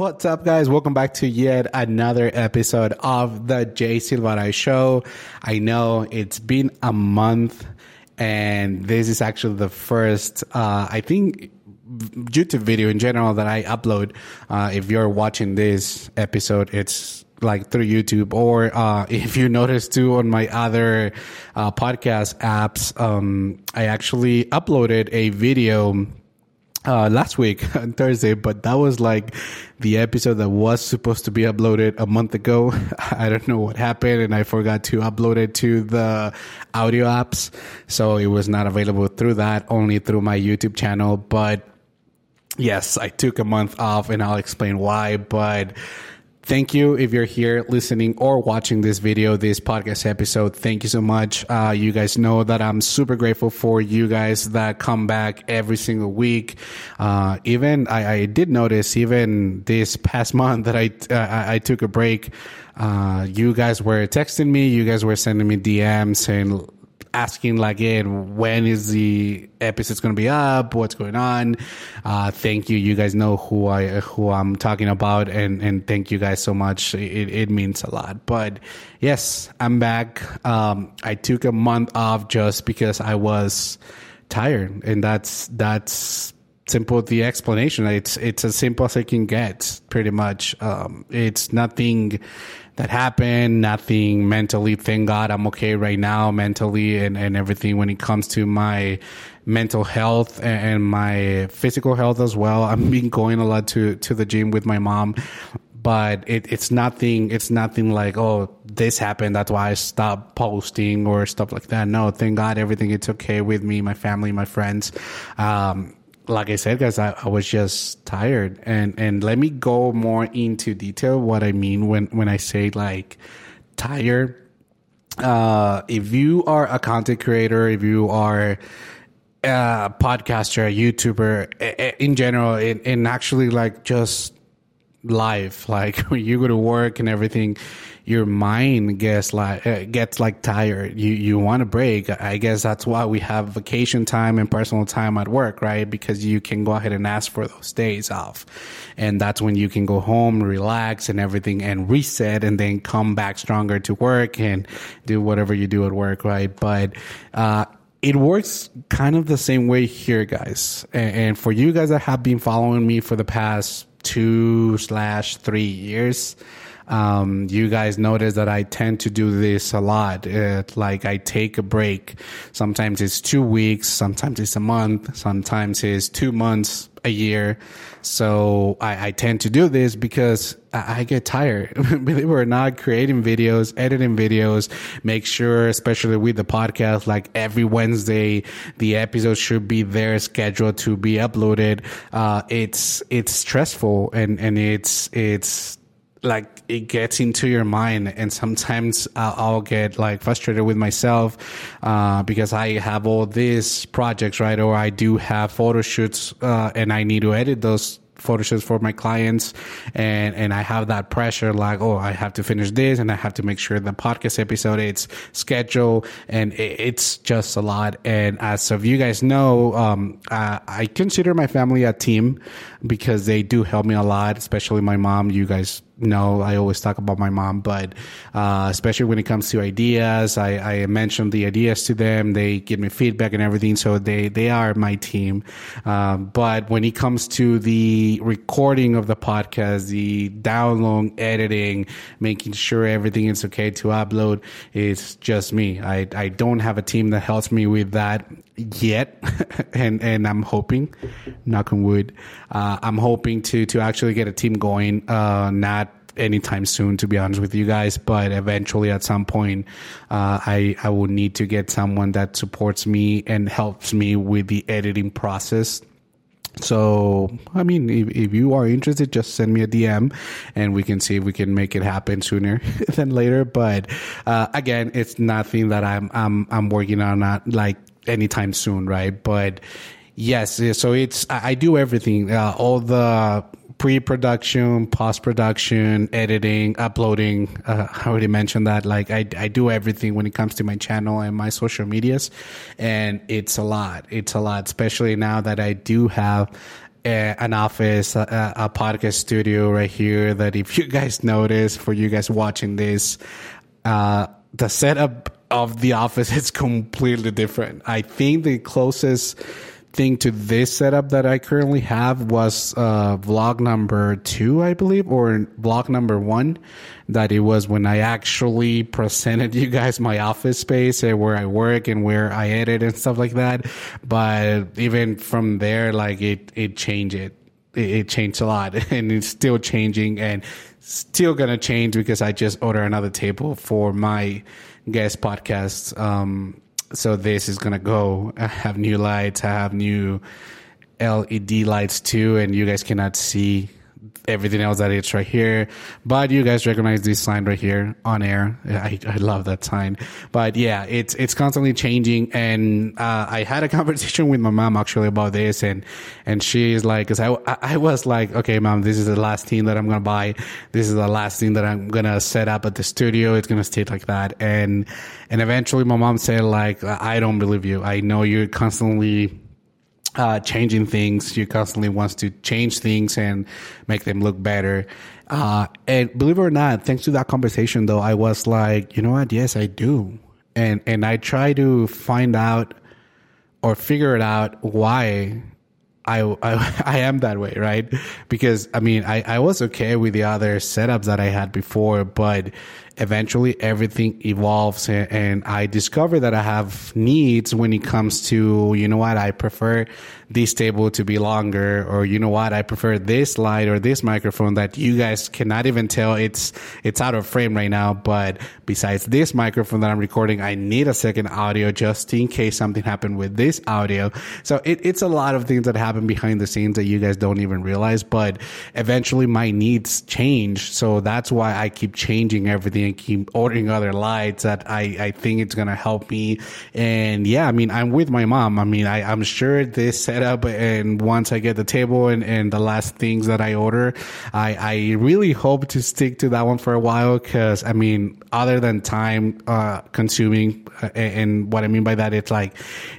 What's up, guys? Welcome back to yet another episode of the Jay Silvadoray Show. I know it's been a month, and this is actually the first, uh, I think, YouTube video in general that I upload. Uh, if you're watching this episode, it's like through YouTube, or uh, if you notice too on my other uh, podcast apps, um, I actually uploaded a video uh, last week on Thursday, but that was like the episode that was supposed to be uploaded a month ago. I don't know what happened and I forgot to upload it to the audio apps. So it was not available through that, only through my YouTube channel. But yes, I took a month off and I'll explain why, but thank you if you're here listening or watching this video, this podcast episode. Thank you so much. Uh, you guys know that I'm super grateful for you guys that come back every single week. Uh, even I, I, did notice even this past month that I, uh, I took a break. Uh, you guys were texting me. You guys were sending me DMs saying, asking like, hey, when is the episode's going to be up? What's going on? Uh, thank you. You guys know who I, who I'm talking about and, and thank you guys so much. It, it means a lot. But yes, I'm back. Um, I took a month off just because I was tired and that's, that's, simple the explanation it's it's as simple as it can get pretty much um, it's nothing that happened, nothing mentally. Thank God I'm okay right now mentally and, and everything when it comes to my mental health and, and my physical health as well. I've been going a lot to, to the gym with my mom, but it, it's nothing, it's nothing like, oh, this happened. That's why I stopped posting or stuff like that. No, thank God everything it's okay with me, my family, my friends. Um, like I said, guys, I, I, was just tired. And, and let me go more into detail what I mean when, when I say like tired. Uh, if you are a content creator, if you are a podcaster, a YouTuber in general, and, and actually like just life, like when you go to work and everything, your mind gets like uh, gets like tired. You you want to break. I guess that's why we have vacation time and personal time at work, right? Because you can go ahead and ask for those days off, and that's when you can go home, relax, and everything, and reset, and then come back stronger to work and do whatever you do at work, right? But uh, it works kind of the same way here, guys. And, and, for you guys that have been following me for the past two slash three years, um, you guys notice that I tend to do this a lot. It, like I take a break. Sometimes it's two weeks. Sometimes it's a month. Sometimes it's two months, a year. So I, I tend to do this because I, I get tired. Believe it or not, creating videos, editing videos, make sure, especially with the podcast, like every Wednesday, the episode should be there scheduled to be uploaded. Uh, it's, it's stressful and, and it's, it's, like it gets into your mind and sometimes I'll, I'll get like frustrated with myself uh, because i have all these projects right? Or i do have photo shoots uh, and i need to edit those photo shoots for my clients and and I have that pressure like oh I have to finish this and I have to make sure the podcast episode it's scheduled and it's just a lot. And as of you guys know um, I, I consider my family a team because they do help me a lot especially my mom. You guys know I always talk about my mom, but uh, especially when it comes to ideas, I, I mention the ideas to them. They give me feedback and everything, so they they are my team. Uh, but when it comes to the recording of the podcast, the download, editing, making sure everything is okay to upload, it's just me. I I don't have a team that helps me with that yet, and and I'm hoping, knock on wood, uh, I'm hoping to to actually get a team going. Uh, not anytime soon, to be honest with you guys. But eventually, at some point, uh, I I will need to get someone that supports me and helps me with the editing process. So, I mean, if, if you are interested, just send me a DM and we can see if we can make it happen sooner than later. But, uh, again, it's nothing that I'm, I'm, I'm working on, not like anytime soon, right? But yes, so it's, I, do everything, uh, all the, pre-production, post-production, editing, uploading. Uh, I already mentioned that. Like I, I do everything when it comes to my channel and my social medias, and it's a lot. It's a lot, especially now that I do have an office, a, a, podcast studio right here. That if you guys notice, for you guys watching this, uh, the setup of the office is completely different. I think the closest thing to this setup that I currently have was uh, vlog number two, I believe, or vlog number one. That it was when I actually presented you guys my office space and where I work and where I edit and stuff like that. But even from there, like it, it changed it. It, changed a lot and it's still changing and still gonna change because I just order another table for my guest podcast. Um, so this is gonna go. I have new lights. I have new LED lights too, and you guys cannot see everything else that it's right here. But you guys recognize this sign right here on air. I, I love that sign. But yeah, it's it's constantly changing. And uh, I had a conversation with my mom actually about this, and and she's like, because I I was like, okay, mom, this is the last thing that I'm gonna buy. This is the last thing that I'm gonna set up at the studio. It's gonna stay like that. And and eventually, my mom said like, I don't believe you. I know you're constantly uh, changing things. She constantly wants to change things and make them look better. Uh, and believe it or not, thanks to that conversation, though, I was like, you know what? Yes, I do. And and I try to find out or figure it out why I, I, I am that way, right? Because I mean, I, I was okay with the other setups that I had before, but eventually everything evolves and, and I discover that I have needs when it comes to, you know what, I prefer this table to be longer or you know what i prefer this light or this microphone that you guys cannot even tell it's it's out of frame right now. But besides this microphone that i'm recording i need a second audio just in case something happened with this audio. So it, it's a lot of things that happen behind the scenes that you guys don't even realize but eventually my needs change. So that's why i keep changing everything and keep ordering other lights that i i think it's gonna help me. And yeah i mean i'm with my mom. I mean I, i'm sure this set up and once I get the table and, and the last things that I order, I, I really hope to stick to that one for a while because I mean, other than time uh, consuming, uh, and what I mean by that, it's like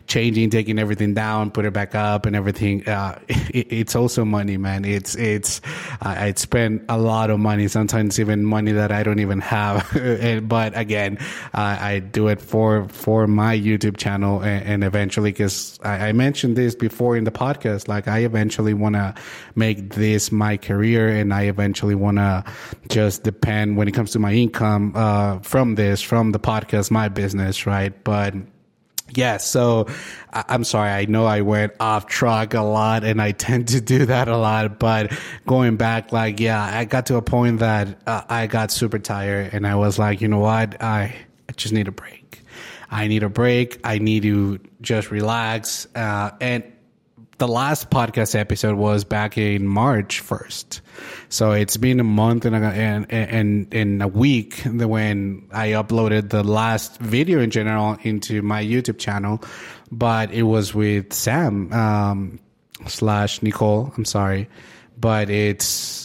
changing, taking everything down, put it back up, and everything. Uh, it, it's also money, man. It's it's I, spend a lot of money, sometimes even money that I don't even have. but again, I do it for for my YouTube channel, and, and eventually, because I, I mentioned this before in the podcast, like I eventually want to make this my career, and I eventually want to just depend when it comes to my income uh, from this, from the podcast, my business, right? But yeah, so I'm sorry. I know I went off track a lot and I tend to do that a lot, but going back, like, yeah, I got to a point that uh, I got super tired and I was like, you know what? I, I just need a break. I need a break. I need to just relax. Uh, and the last podcast episode was back in March 1st. So it's been a month and a, and, and, and a week the when I uploaded the last video in general into my YouTube channel, but it was with Sam, um, slash Nicole. I'm sorry, but it's,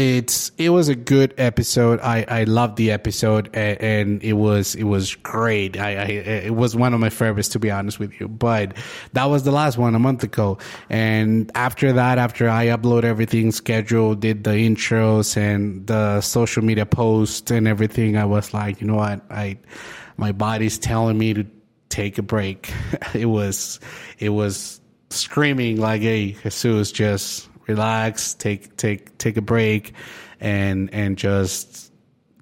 it's it was a good episode. I I loved the episode and, and, it was it was great. I, I it was one of my favorites to be honest with you. But that was the last one a month ago. And after that, after I upload everything, scheduled, did the intros and the social media posts and everything, I was like, you know what, I my body's telling me to take a break. it was it was screaming like, hey, Jesus, just relax, take take take a break, and and just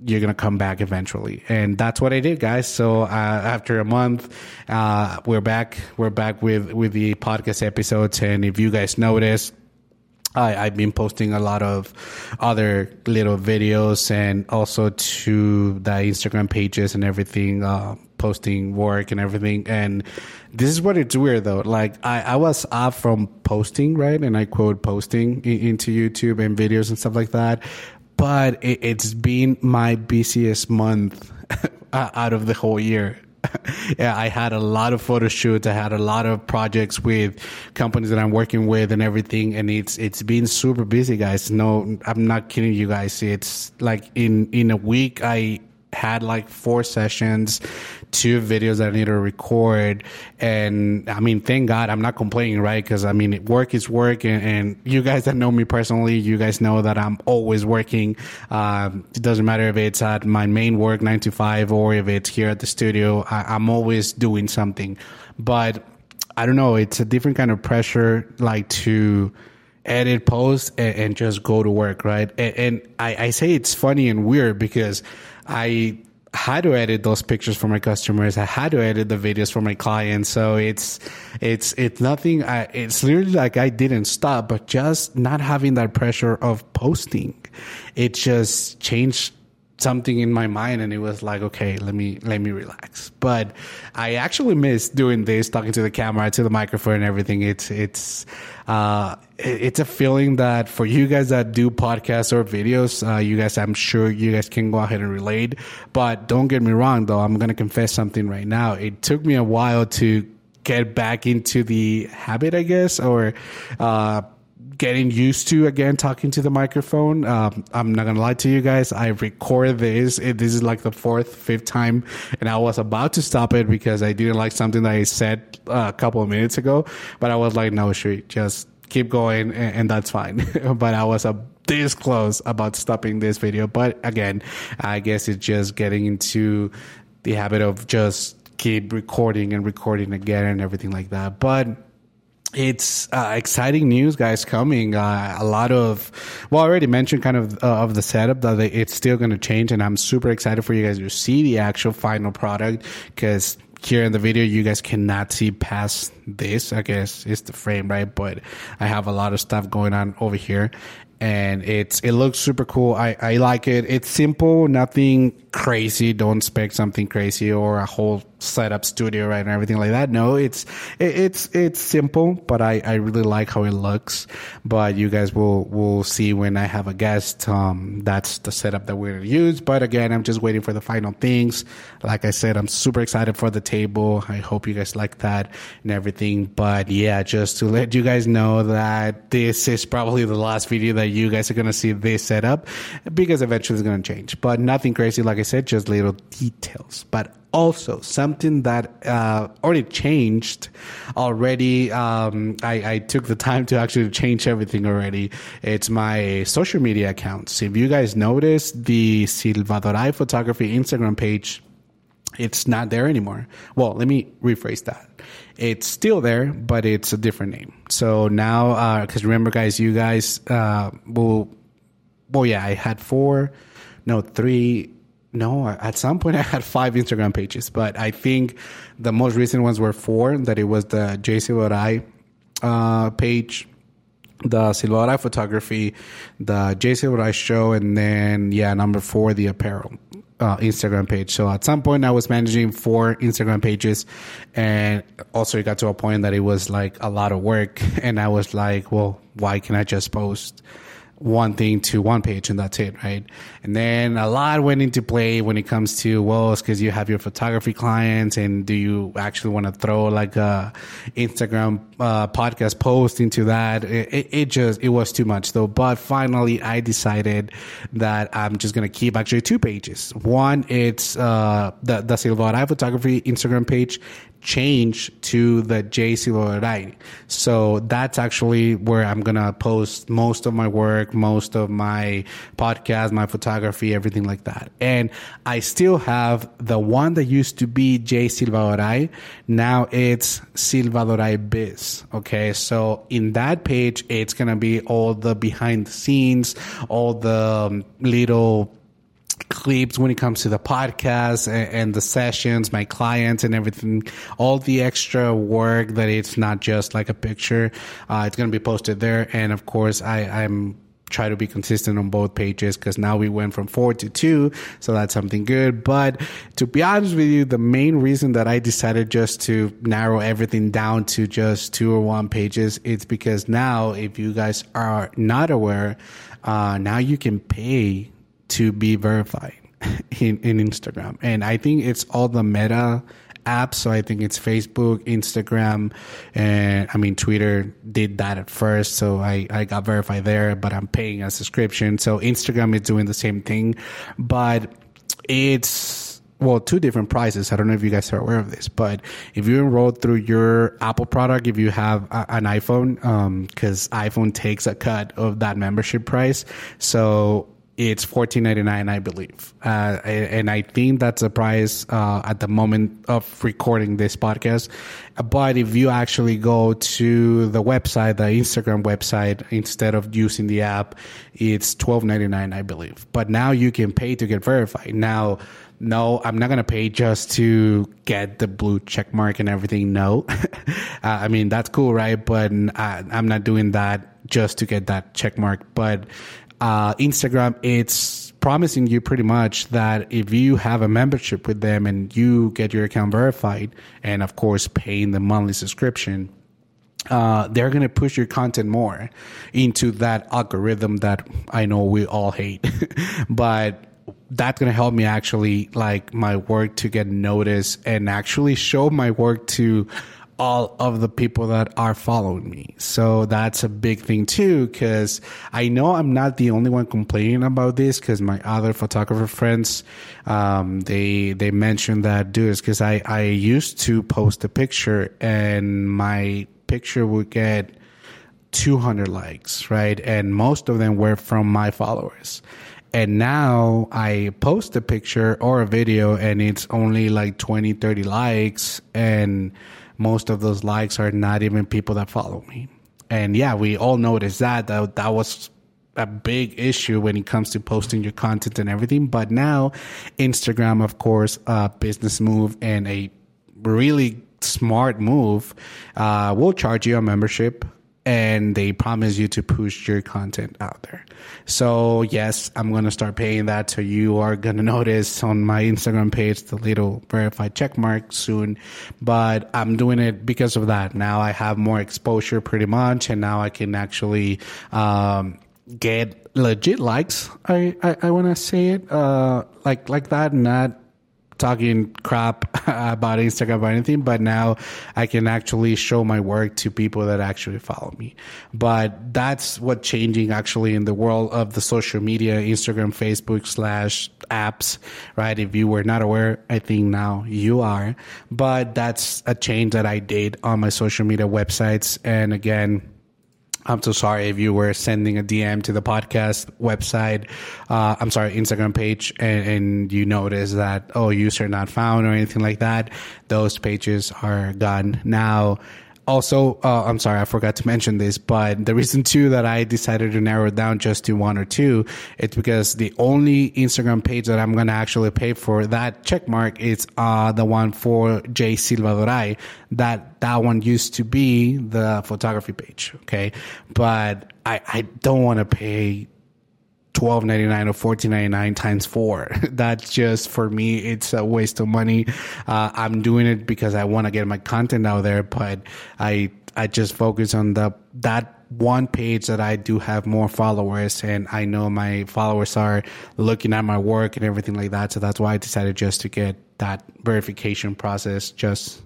you're gonna come back eventually, and that's what I did, guys. So uh, after a month, uh, we're back. We're back with with the podcast episodes, and if you guys notice. I, I've been posting a lot of other little videos and also to the Instagram pages and everything, uh, posting work and everything. And this is what it's weird though. Like I, I was off from posting, right? And I quote posting into YouTube and videos and stuff like that. But it, it's been my busiest month out of the whole year. yeah, I had a lot of photo shoots. I had a lot of projects with companies that I'm working with and everything. And it's, it's been super busy, guys. No, I'm not kidding you guys. It's like in, in a week, I, had like four sessions, two videos that I need to record. And I mean, thank God I'm not complaining, right? Because I mean, work is work. And, and, you guys that know me personally, you guys know that I'm always working. Um, it doesn't matter if it's at my main work, nine to five, or if it's here at the studio. I, I'm always doing something. But I don't know, it's a different kind of pressure, like to, edit post and, and, just go to work, right? And, and I, I, say it's funny and weird because I had to edit those pictures for my customers. I had to edit the videos for my clients. So it's, it's, it's nothing. I, it's literally like I didn't stop, but just not having that pressure of posting. It just changed something in my mind and it was like okay let me let me relax. But i actually miss doing this talking to the camera to the microphone and everything. It's it's uh it's a feeling that for you guys that do podcasts or videos uh, you guys i'm sure you guys can go ahead and relate. But don't get me wrong though i'm gonna confess something right now. It took me a while to get back into the habit i guess or uh getting used to again talking to the microphone. Um, I'm not gonna lie to you guys. I record this. It, this is like the fourth, fifth time, and I was about to stop it because I didn't like something that I said uh, a couple of minutes ago. But I was like, no, street, just keep going, and, and that's fine. but I was a this close about stopping this video. But again, I guess it's just getting into the habit of just keep recording and recording again and everything like that. But it's uh, exciting news, guys, coming. Uh, a lot of, well, I already mentioned kind of uh, of the setup that it's still going to change, and I'm super excited for you guys to see the actual final product because here in the video, you guys cannot see past this. I guess it's the frame, right? But I have a lot of stuff going on over here, and it's it looks super cool. I I like it. It's simple, nothing crazy. Don't expect something crazy or a whole setup studio right and everything like that. No, it's it, it's it's simple, but I I really like how it looks. But you guys will will see when I have a guest. Um, that's the setup that we're gonna use. But again, I'm just waiting for the final things. Like I said, I'm super excited for the table. I hope you guys like that and everything. But yeah, just to let you guys know that this is probably the last video that you guys are gonna see this setup because eventually it's gonna change. But nothing crazy, like I said, just little details. But also something that uh, already changed already um, I, I, took the time to actually change everything already. It's my social media accounts. If you guys notice the silvadoray photography instagram page it's not there anymore. Well let me rephrase that. It's still there but it's a different name. So now because uh, remember guys you guys uh, will well yeah i had four no three no, at some point I had five Instagram pages, but I think the most recent ones were four. That it was the J Silvadoray uh, page, the Silvadoray photography, the J Silvadoray show, and then yeah, number four, the apparel. Uh, Instagram page. So at some point I was managing four Instagram pages and also it got to a point that it was like a lot of work and I was like, well, why can I just post one thing to one page and that's it, right? And then a lot went into play when it comes to, well, it's because you have your photography clients and do you actually want to throw like a Instagram uh, podcast post into that? It, it, it, just, it was too much though. But finally I decided that I'm just going to keep actually two pages. One, it's, uh, the, the Silvadoray photography Instagram page change to the J Silvadoray. So that's actually where I'm gonna post most of my work, most of my podcast, my photography, everything like that. And I still have the one that used to be J Silvadoray. Now it's Silvadoray Biz. Okay. So in that page, it's gonna be all the behind the scenes, all the um, little clips when it comes to the podcast and, and, the sessions, my clients and everything, all the extra work that it's not just like a picture. Uh, it's going to be posted there. And of course, I, I'm try to be consistent on both pages because now we went from four to two. So that's something good. But to be honest with you, the main reason that I decided just to narrow everything down to just two or one pages, it's because now if you guys are not aware, uh, now you can pay to be verified in, in Instagram. And I think it's all the meta apps. So I think it's Facebook, Instagram, and I mean, Twitter did that at first. So I, I got verified there, but I'm paying a subscription. So Instagram is doing the same thing, but it's, well, two different prices. I don't know if you guys are aware of this, but if you enroll through your Apple product, if you have a, an iPhone, because um, iPhone takes a cut of that membership price, so it's fourteen ninety nine, I believe, uh, and I think that's the price uh, at the moment of recording this podcast. But if you actually go to the website, the Instagram website, instead of using the app, it's twelve ninety nine, I believe. But now you can pay to get verified. Now no, I'm not gonna pay just to get the blue check mark and everything. No, uh, I mean that's cool, right? But I, I'm not doing that just to get that check mark. But uh, Instagram, it's promising you pretty much that if you have a membership with them and you get your account verified, and of course paying the monthly subscription, uh, they're going to push your content more into that algorithm that I know we all hate. but that's going to help me actually like my work to get noticed and actually show my work to all of the people that are following me. So that's a big thing too, because I know I'm not the only one complaining about this. Because my other photographer friends, um, they they mentioned that, dude, because I I used to post a picture and my picture would get 200 likes, right? And most of them were from my followers. And now I post a picture or a video and it's only like 20, 30 likes and most of those likes are not even people that follow me. And yeah, we all noticed that. That, that was a big issue when it comes to posting your content and everything. But now, Instagram, of course, a business move and a really smart move, uh, will charge you a membership and they promise you to push your content out there. So yes, I'm to start paying that. So you are to notice on my Instagram page the little verified check mark soon, but I'm doing it because of that. Now I have more exposure pretty much. And now I can actually, um, get legit likes. I, I, I want to say it, uh, like, like that, not talking crap about Instagram or anything, but now I can actually show my work to people that actually follow me. But that's what changing actually in the world of the social media, Instagram, Facebook slash apps, right? If you were not aware, I think now you are. But that's a change that I did on my social media websites. And again, I'm so sorry if you were sending a DM to the podcast website. Uh, I'm sorry, Instagram page, and, and, you notice that oh, user not found or anything like that. Those pages are gone now also, uh, I'm sorry, I forgot to mention this, but the reason too that I decided to narrow it down just to one or two, it's because the only Instagram page that I'm going to actually pay for that check mark is, uh, the one for J Silva That, that one used to be the photography page. Okay. But I, I don't want to pay twelve ninety nine or fourteen ninety nine times four. That's just for me, it's a waste of money. Uh, I'm doing it because I want to get my content out there, but I I just focus on the that one page that I do have more followers, and I know my followers are looking at my work and everything like that. So that's why I decided just to get that verification process just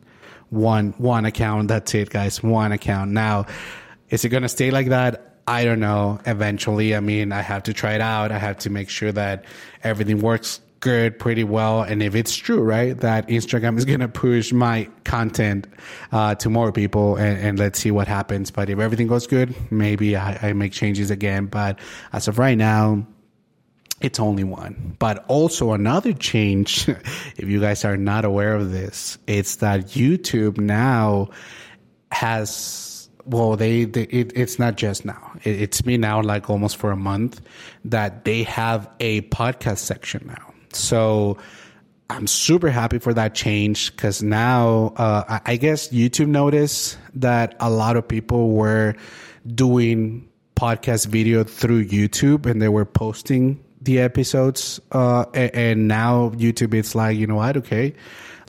one one account. That's it, guys. One account. Now, is it gonna stay like that? I don't know. Eventually, I mean, I have to try it out. I have to make sure that everything works good, pretty well. And if it's true, right, that Instagram is going to push my content uh, to more people and, and, let's see what happens. But if everything goes good, maybe I, I make changes again. But as of right now, it's only one. But also another change, if you guys are not aware of this, it's that YouTube now has well they, they it, it's not just now. It, it's been now like almost for a month that they have a podcast section now. So i'm super happy for that change because now uh, I, I guess youtube noticed that a lot of people were doing podcast video through youtube and they were posting the episodes uh, and, and now youtube it's like you know what okay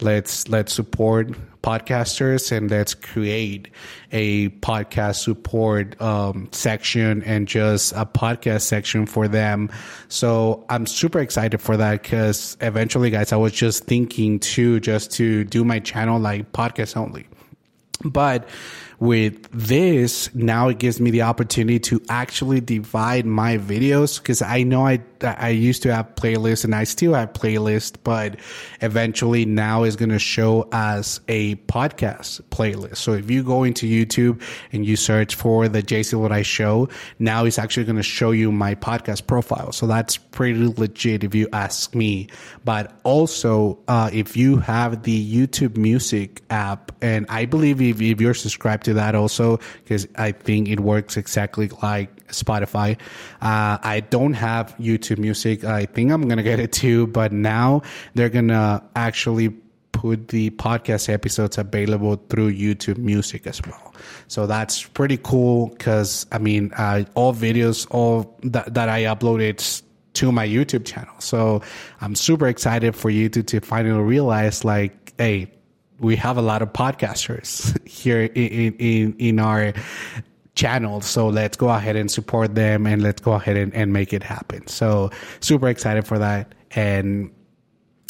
let's let's support podcasters and let's create a podcast support um, section and just a podcast section for them. So I'm super excited for that because eventually, guys, I was just thinking too, just to do my channel like podcast only. But with this, now it gives me the opportunity to actually divide my videos because I know I I used to have playlists and I still have playlists, but eventually now is going to show as a podcast playlist. So if you go into YouTube and you search for the J Silvadoray Show, now it's actually going to show you my podcast profile. So that's pretty legit if you ask me. But also, uh, if you have the YouTube Music app, and I believe if, if you're subscribed to that also, because I think it works exactly like Spotify. Uh, I don't have YouTube Music. I think I'm gonna get it too, but now they're gonna actually put the podcast episodes available through YouTube Music as well. So that's pretty cool because I mean, uh, all videos, all that, that I uploaded to my YouTube channel. So I'm super excited for you to, to finally realize like, hey, we have a lot of podcasters here in, in, in our channel. So let's go ahead and support them and let's go ahead and, and make it happen. So super excited for that. And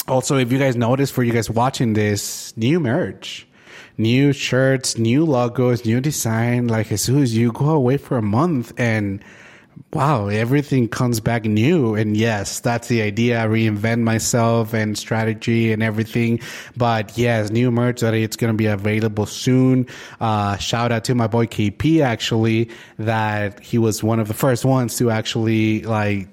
also, if you guys notice for you guys watching this, new merch, new shirts, new logos, new design. Like as soon as you go away for a month and wow, everything comes back new. And yes, that's the idea. I reinvent myself and strategy and everything. But yes, new merch that it's going to be available soon. Uh, shout out to my boy KP actually that he was one of the first ones to actually like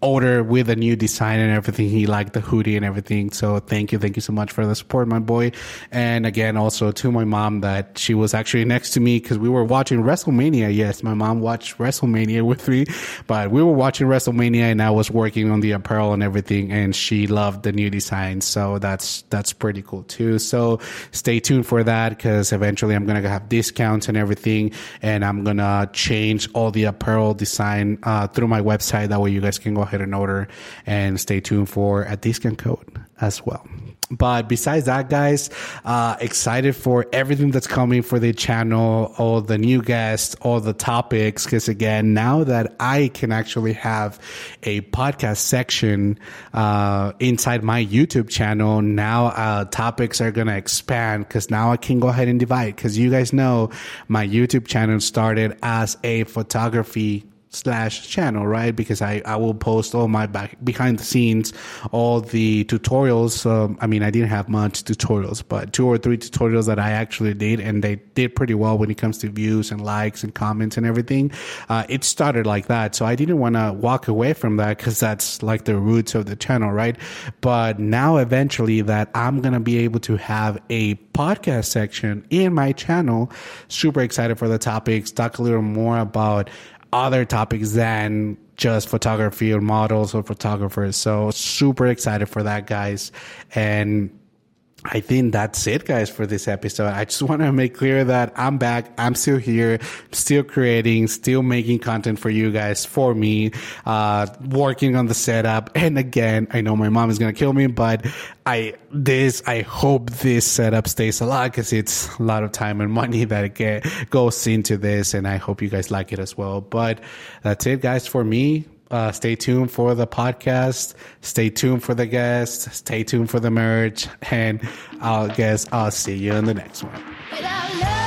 order with a new design and everything. He liked the hoodie and everything. So thank you. Thank you so much for the support, my boy. And again, also to my mom that she was actually next to me because we were watching WrestleMania. Yes, my mom watched WrestleMania with me, but we were watching WrestleMania and I was working on the apparel and everything. And she loved the new design. So that's, that's pretty cool too. So stay tuned for that because eventually I'm going to have discounts and everything. And I'm going to change all the apparel design, uh, through my website. That way you guys can go ahead and order and stay tuned for a discount code as well. But besides that, guys, uh, excited for everything that's coming for the channel, all the new guests, all the topics. Cause again, now that I can actually have a podcast section, uh, inside my YouTube channel, now, uh, topics are going to expand. Cause now I can go ahead and divide. Cause you guys know my YouTube channel started as a photography slash channel, right? Because I, I will post all my back behind the scenes, all the tutorials. Um, I mean, I didn't have much tutorials, but two or three tutorials that I actually did and they did pretty well when it comes to views and likes and comments and everything. Uh, it started like that. So I didn't want to walk away from that because that's like the roots of the channel, right? But now eventually that I'm going to be able to have a podcast section in my channel, super excited for the topics, talk a little more about other topics than just photography or models or photographers. So super excited for that, guys. And I think that's it, guys, for this episode. I just want to make clear that I'm back. I'm still here, still creating, still making content for you guys, for me, uh, working on the setup. And again, I know my mom is going to kill me, but I, this, I hope this setup stays alive because it's a lot of time and money that get, goes into this. And I hope you guys like it as well. But that's it, guys, for me. Uh, stay tuned for the podcast. Stay tuned for the guests. Stay tuned for the merch. And I'll guess I'll see you in the next one.